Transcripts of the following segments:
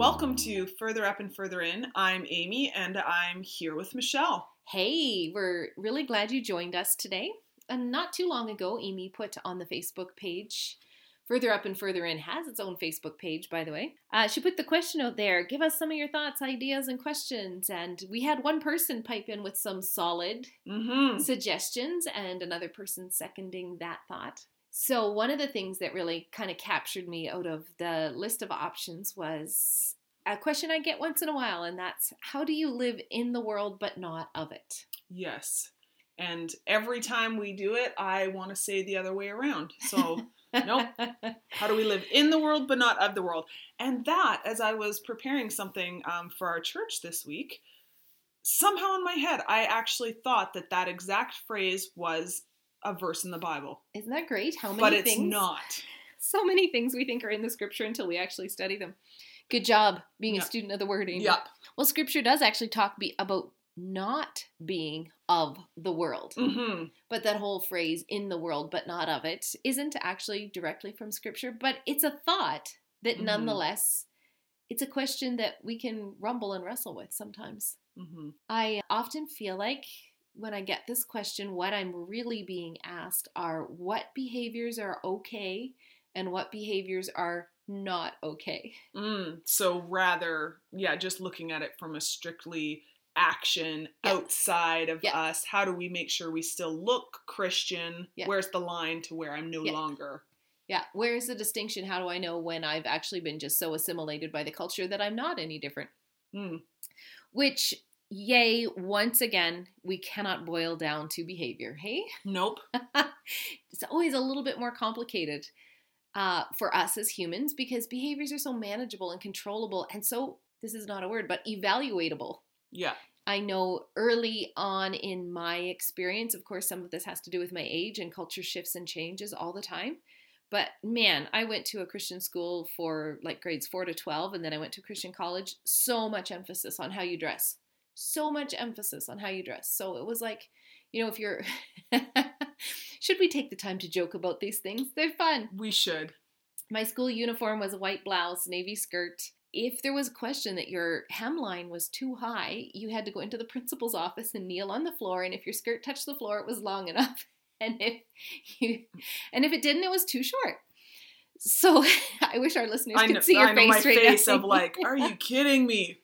Welcome to Further Up and Further In. I'm Amy and I'm here with Michelle. Hey, we're really glad you joined us today. And not too long ago, Amy put on the Facebook page. Further Up and Further In has its own Facebook page, by the way. Uh, she put the question out there give us some of your thoughts, ideas, and questions. And we had one person pipe in with some solid Mm-hmm. suggestions and another person seconding that thought. So, one of the things that really kind of captured me out of the list of options was a question I get once in a while, and that's how do you live in the world but not of it? Yes. And every time we do it, I want to say the other way around. So, Nope. how do we live in the world but not of the world? And that, as I was preparing something um, for our church this week, somehow in my head, I actually thought that that exact phrase was a verse in the Bible. Isn't that great? How many But it's things? not. So many things we think are in the scripture until we actually study them. Good job being Yep. a student of the word, Amy. Yep. Well, scripture does actually talk be- about not being of the world. Mm-hmm. But that whole phrase, in the world but not of it, isn't actually directly from scripture, but it's a thought that Mhm. nonetheless, it's a question that we can rumble and wrestle with sometimes. Mm-hmm. I often feel like when I get this question, what I'm really being asked are what behaviors are okay and what behaviors are not okay. Mm, so rather, yeah, just looking at it from a strictly action Yeah. outside of Yeah. us, how do we make sure we still look Christian? Yeah. Where's the line to where I'm no longer? Yeah, where's the distinction? How do I know when I've actually been just so assimilated by the culture that I'm not any different? Mm, Which, yay, once again, we cannot boil down to behavior. Hey? nope. it's always a little bit more complicated uh, for us as humans because behaviors are so manageable and controllable and so, this is not a word, but evaluatable. Yeah. I know early on in my experience, of course, some of this has to do with my age and culture shifts and changes all the time. But man, I went to a Christian school for like grades four to 12, and then I went to Christian college. So much emphasis on how you dress. So much emphasis on how you dress. So it was like, you know, if you're. Should we take the time to joke about these things? They're fun. We should. My school uniform was a white blouse, navy skirt. If there was a question that your hemline was too high, you had to go into the principal's office and kneel on the floor. And if your skirt touched the floor, it was long enough. And if you, and if it didn't, it was too short. So I wish our listeners I could know, see your I know my right face now. of like, are you kidding me?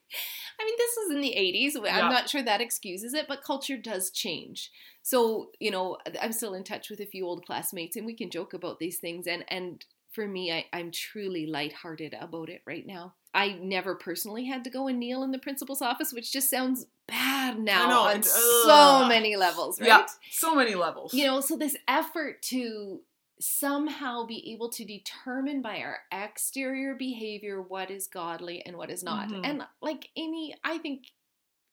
I mean, this was in the 80s. I'm not sure that excuses it, but culture does change. So, you know, I'm still in touch with a few old classmates and we can joke about these things. And, and for me, I, I'm truly lighthearted about it right now. I never personally had to go and kneel in the principal's office, which just sounds bad now know, on so many levels, right? Yeah. So many levels. You know, so this effort to somehow be able to determine by our exterior behavior what is godly and what is not. Mhm. And like Amy, I think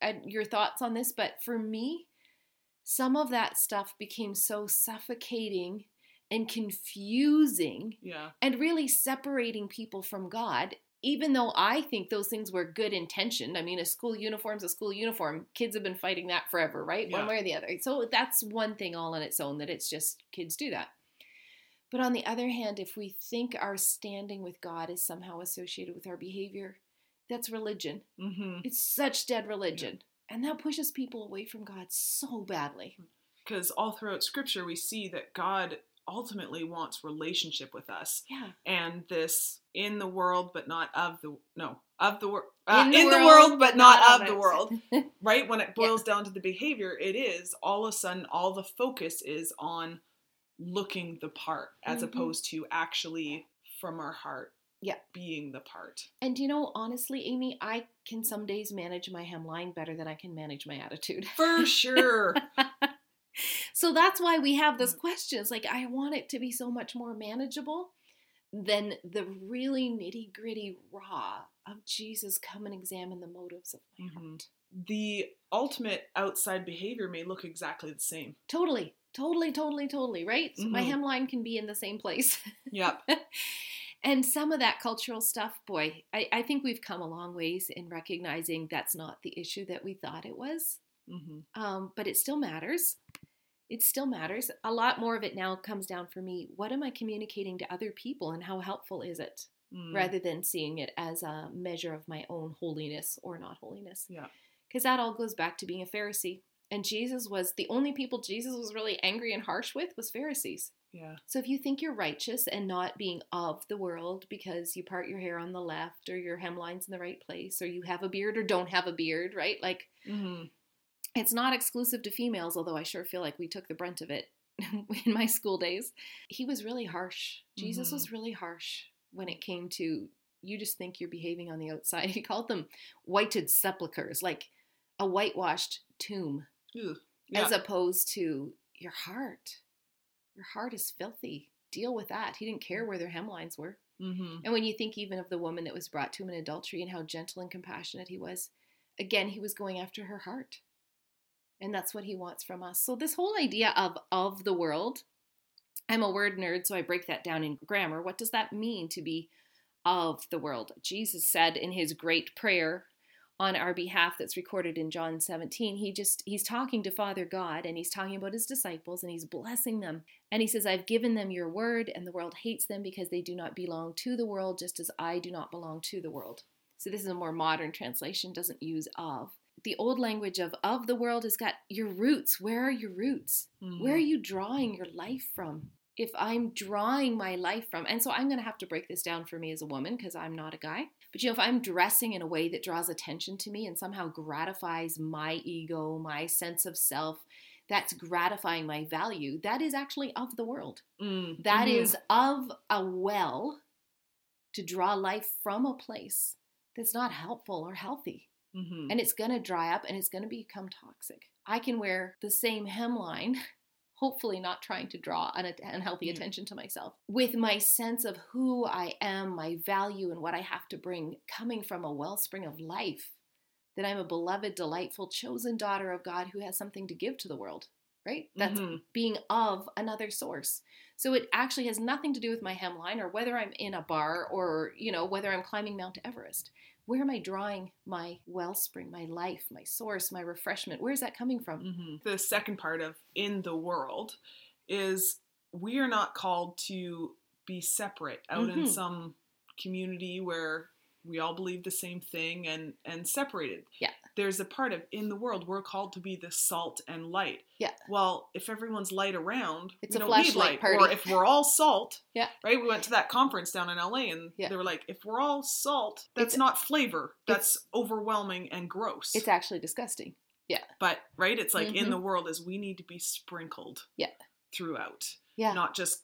uh, your thoughts on this, but for me, some of that stuff became so suffocating and confusing yeah. and really separating people from God. Even though I think those things were good intentioned. I mean, a school uniform's a school uniform. Kids have been fighting that forever, right? One way or the other. So that's one thing all on its own that it's just kids do that. But on the other hand, if we think our standing with God is somehow associated with our behavior, that's religion. Mm-hmm. It's such dead religion. And that pushes people away from God so badly. Because all throughout Scripture, we see that God ultimately wants relationship with us. Yeah. and this in the world but not of the no of the world uh, In in, the world, but not, not of of the world right when it boils down to the behavior it is all of a sudden all the focus is on looking the part as Mhm. opposed to actually from our heart Yeah. being the part And you know, honestly, Amy, I can some days manage my hemline better than I can manage my attitude. for sure So that's why we have this Mm. question. It's like I want it to be so much more manageable than the really nitty gritty raw of Jesus come and examine the motives of my Mhm. heart. the ultimate outside behavior may look exactly the same Totally, totally, totally, totally, right? My Mhm. hemline can be in the same place. yep and some of that cultural stuff, boy, I, I think we've come a long ways in recognizing that's not the issue that we thought it was. hmm um, but it still matters. It still matters. A lot more of it now comes down for me. What am I communicating to other people, and how helpful is it? Mm. rather than seeing it as a measure of my own holiness or not holiness. Yeah. Because that all goes back to being a Pharisee. And Jesus was the only people Jesus was really angry and harsh with was Pharisees. Yeah. So if you think you're righteous and not being of the world because you part your hair on the left or your hemline's in the right place or you have a beard or don't have a beard, right? Like hmm it's not exclusive to females, although I sure feel like we took the brunt of it in my school days. He was really harsh. Jesus Mhm. was really harsh when it came to you just think you're behaving on the outside. He called them whited sepulchres, like a whitewashed tomb, Yeah. as opposed to your heart. Your heart is filthy. Deal with that. He didn't care where their hemlines were. hmm And when you think even of the woman that was brought to him in adultery and how gentle and compassionate he was, again, he was going after her heart. And that's what he wants from us. So this whole idea of of the world, I'm a word nerd, so I break that down in grammar. What does that mean to be of the world? Jesus said in his great prayer on our behalf that's recorded in John 17, he just he's talking to Father God and he's talking about his disciples and he's blessing them. And he says, I've given them your word, and the world hates them because they do not belong to the world, just as I do not belong to the world. So this is a more modern translation, doesn't use of. The old language of of the world has got your roots. Where are your roots? Where mm. are you drawing your life from? If I'm drawing my life from, and so I'm going to have to break this down for me as a woman because I'm not a guy. But you know, if I'm dressing in a way that draws attention to me and somehow gratifies my ego, my sense of self, that's gratifying my value, that is actually of the world. Mm. That Mhm. is of a well to draw life from a place that's not helpful or healthy. Mhm. And it's going to dry up and it's going to become toxic. I can wear the same hemline, hopefully not trying to draw an unhealthy Yeah. attention to myself, with my sense of who I am, my value, and what I have to bring coming from a wellspring of life. That I'm a beloved, delightful, chosen daughter of God who has something to give to the world, right? That's Mhm. being of another source. So it actually has nothing to do with my hemline or whether I'm in a bar or, you know, whether I'm climbing Mount Everest. Where am I drawing my wellspring, my life, my source, my refreshment? Where is that coming from? Mhm. The second part of in the world is we are not called to be separate out in Mhm. some community where we all believe the same thing and and separated. Yeah. There's a part of in the world we're called to be the salt and light. Yeah. Well, if everyone's light around, It's we a don't need light. Or if we're all salt, Yeah. right? We went to that conference down in LA and Yeah. they were like, if we're all salt, that's It's- not flavor. That's overwhelming and gross. It's actually disgusting. Yeah. But right, it's like in Mhm. the world is we need to be sprinkled Yeah. throughout, Yeah. not just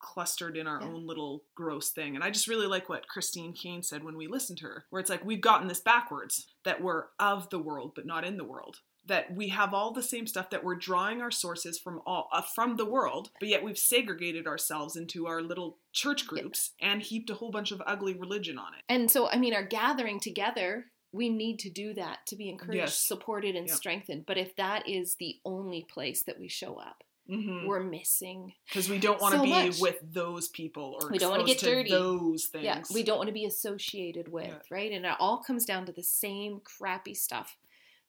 clustered in our Yeah. own little gross thing. And I just really like what Christine Caine said when we listened to her, where it's like we've gotten this backwards that we're of the world but not in the world. That we have all the same stuff that we're drawing our sources from all uh, from the world, but yet we've segregated ourselves into our little church groups and heaped a whole bunch of ugly religion on it. And so, I mean, our gathering together, we need to do that to be encouraged, Yes. supported, and Yeah. strengthened. But if that is the only place that we show up, Because we're missing. Because we don't want to So be much. with those people or We don't wanna get dirty. to those things. Yeah, we don't want to be associated with, Yeah. right? And it all comes down to the same crappy stuff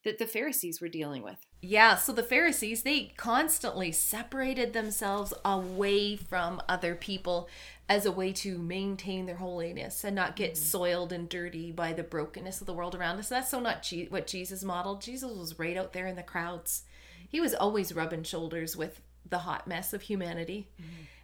that the Pharisees were dealing with. Yeah, so the Pharisees, they constantly separated themselves away from other people as a way to maintain their holiness and not get mm-hmm. soiled and dirty by the brokenness of the world around us. That's so not Je- what Jesus modeled. Jesus was right out there in the crowds. He was always rubbing shoulders with the hot mess of humanity.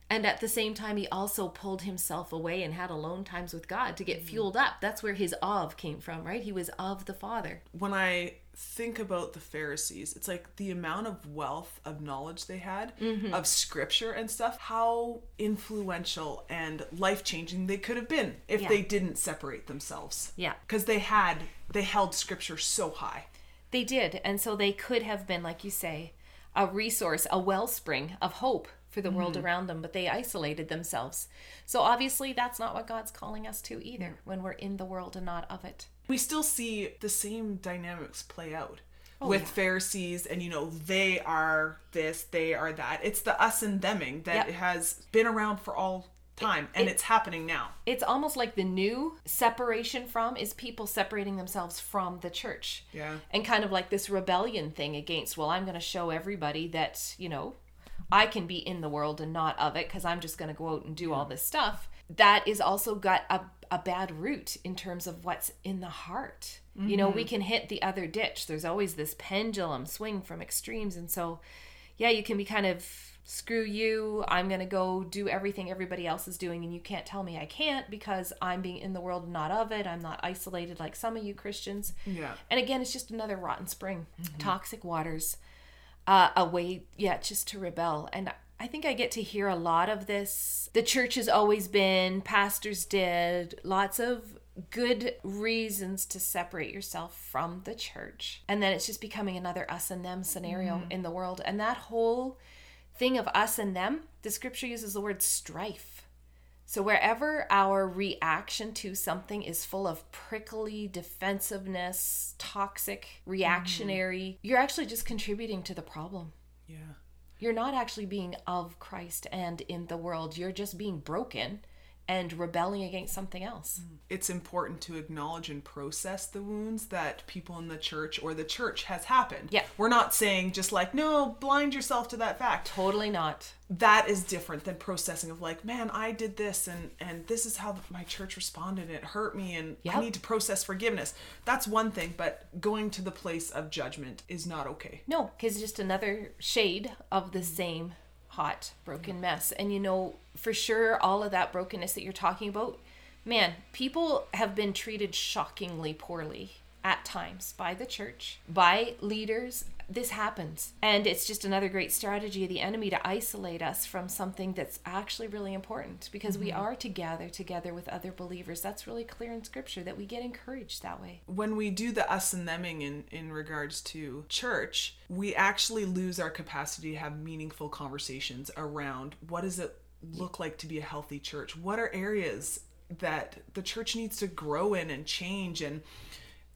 And at the same time, he also pulled himself away and had alone times with God to get fueled up. That's where his of came from, right? He was of the Father. when I think about the Pharisees, it's like the amount of wealth of knowledge they had Mm-hmm. of scripture and stuff, how influential and life changing they could have been if Yeah. they didn't separate themselves. Yeah. Because they had, they held scripture so high. They did. And so they could have been, like you say, a resource, a wellspring of hope for the world mm-hmm. around them, but they isolated themselves. So obviously, that's not what God's calling us to either when we're in the world and not of it. We still see the same dynamics play out. Oh, with Pharisees, and you know, they are this, they are that. It's the us and theming that Yep. has been around for all time, and it- it's happening now. It's almost like the new separation from is people separating themselves from the church. Yeah. and kind of like this rebellion thing against well i'm going to show everybody that you know i can be in the world and not of it because i'm just going to go out and do all this stuff that is also got a, a bad root in terms of what's in the heart. You know, we mm-hmm. can hit the other ditch. There's always this pendulum swing from extremes. And so, yeah, you can be kind of screw you. I'm going to go do everything everybody else is doing. And you can't tell me I can't because I'm being in the world, not of it. I'm not isolated like some of you Christians. Yeah. And again, it's just another rotten spring, toxic waters, uh, a way, yeah, just to rebel. And I think I get to hear a lot of this. The church has always been, pastors did, lots of good reasons to separate yourself from the church. And then it's just becoming another us and them scenario in the world. And that whole thing of us and them, the scripture uses the word strife. So, wherever our reaction to something is full of prickly defensiveness, toxic, mm-hmm. reactionary, you're actually just contributing to the problem. Yeah. You're not actually being of Christ and in the world. You're just being broken and rebelling against something else. It's important to acknowledge and process the wounds that people in the church or the church has happened. Yeah. We're not saying just like, no, blind yourself to that fact. Totally not. That is different than processing of like, man, I did this and and this is how my church responded it hurt me and I need to process forgiveness. That's one thing, but going to the place of judgment is not okay. No, because it's just another shade of the mm-hmm. same hot, broken mess. And you know, for sure, all of that brokenness that you're talking about, man, people have been treated shockingly poorly at times by the church, by leaders. This happens. And it's just another great strategy of the enemy to isolate us from something that's actually really important because we mm-hmm. are to gather together with other believers. That's really clear in scripture that we get encouraged that way. when we do the us and theming in in regards to church we actually lose our capacity to have meaningful conversations around what does it look like to be a healthy church what are areas that the church needs to grow in and change and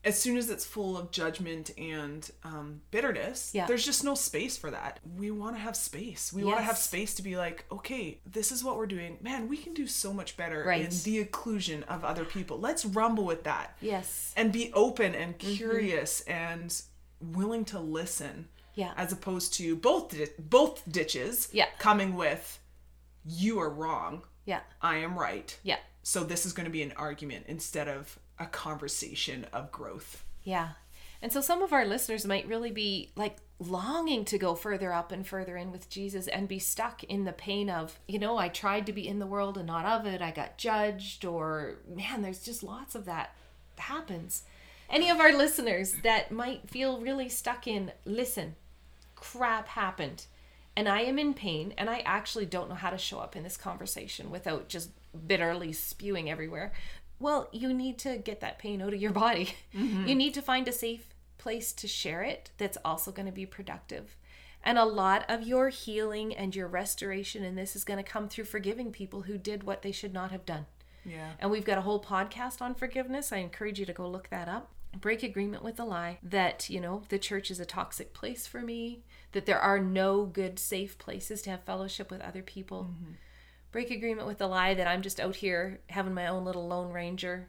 as soon as it's full of judgment and um, bitterness, Yeah. there's just no space for that. We want to have space. We want to have space to be like, okay, this is what we're doing. Man, we can do so much better Right. in the occlusion of other people. Let's rumble with that Yes. and be open and curious and willing to listen Yeah. as opposed to both both ditches Yeah. coming with you are wrong Yeah. i am right Yeah. so this is going to be an argument instead of a conversation of growth Yeah. And so some of our listeners might really be like longing to go further up and further in with Jesus and be stuck in the pain of, you know, I tried to be in the world and not of it. I got judged, or man, there's just lots of that happens. Any of our listeners that might feel really stuck in, listen, crap happened and I am in pain and I actually don't know how to show up in this conversation without just bitterly spewing everywhere. Well, you need to get that pain out of your body. Mm-hmm. You need to find a safe place to share it that's also going to be productive. And a lot of your healing and your restoration in this is going to come through forgiving people who did what they should not have done. yeah And we've got a whole podcast on forgiveness. I encourage you to go look that up. Break agreement with the lie that, you know, the church is a toxic place for me, that there are no good, safe places to have fellowship with other people. Mm-hmm. Break agreement with the lie that I'm just out here having my own little Lone Ranger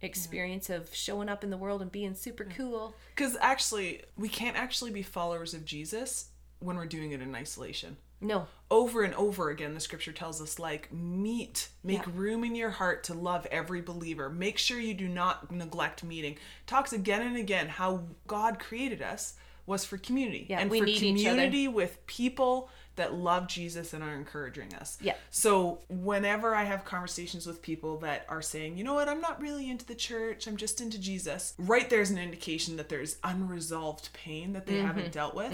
experience of showing up in the world and being super cool. because actually we can't actually be followers of jesus when we're doing it in isolation No. over and over again the scripture tells us like meet make Yeah. room in your heart to love every believer make sure you do not neglect meeting talks again and again how god created us was for community Yeah, and we for need each other. community with people that love jesus and are encouraging us Yeah. so whenever i have conversations with people that are saying you know what i'm not really into the church i'm just into jesus right there's an indication that there's unresolved pain that they Mm-hmm. haven't dealt with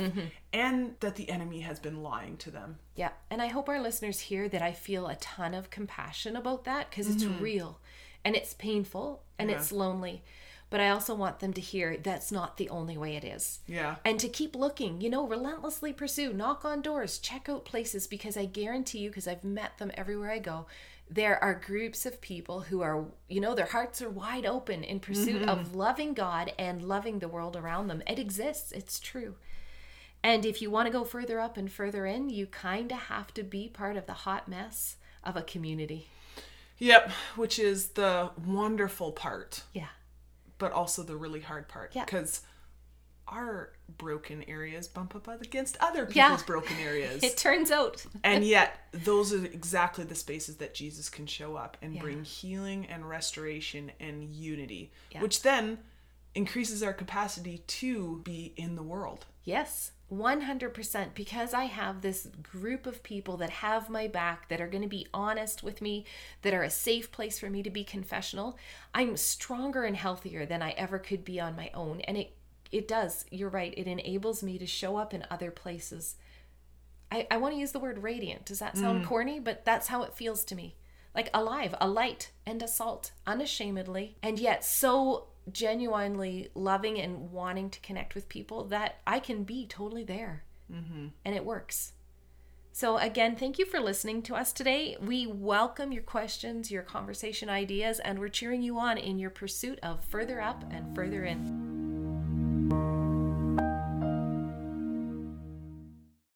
and that the enemy has been lying to them Yeah. And I hope our listeners hear that I feel a ton of compassion about that because it's real and it's painful and Yeah. it's lonely. But I also want them to hear that's not the only way it is. yeah And to keep looking, you know, relentlessly pursue, knock on doors, check out places because I guarantee you, because I've met them everywhere I go, there are groups of people who are, you know, their hearts are wide open in pursuit of mm-hmm. loving God and loving the world around them. It exists, it's true. And if you want to go further up and further in, you kind of have to be part of the hot mess of a community. Yep, which is the wonderful part, Yeah. But also the really hard part. Yeah. Because our broken areas bump up against other people's Yeah. broken areas. It turns out. and yet, those are exactly the spaces that Jesus can show up and Yeah. bring healing and restoration and unity, Yeah. which then increases our capacity to be in the world. Yes, 100%. Because I have this group of people that have my back, that are going to be honest with me, that are a safe place for me to be confessional, I'm stronger and healthier than I ever could be on my own. And it, it does, you're right, it enables me to show up in other places. I, I want to use the word radiant. Does that sound mm. corny? But that's how it feels to me. Like alive, a light and a salt, unashamedly, and yet so genuinely loving and wanting to connect with people that I can be totally there. Mm-hmm. And it works. So, again, thank you for listening to us today. We welcome your questions, your conversation ideas, and we're cheering you on in your pursuit of further up and further in.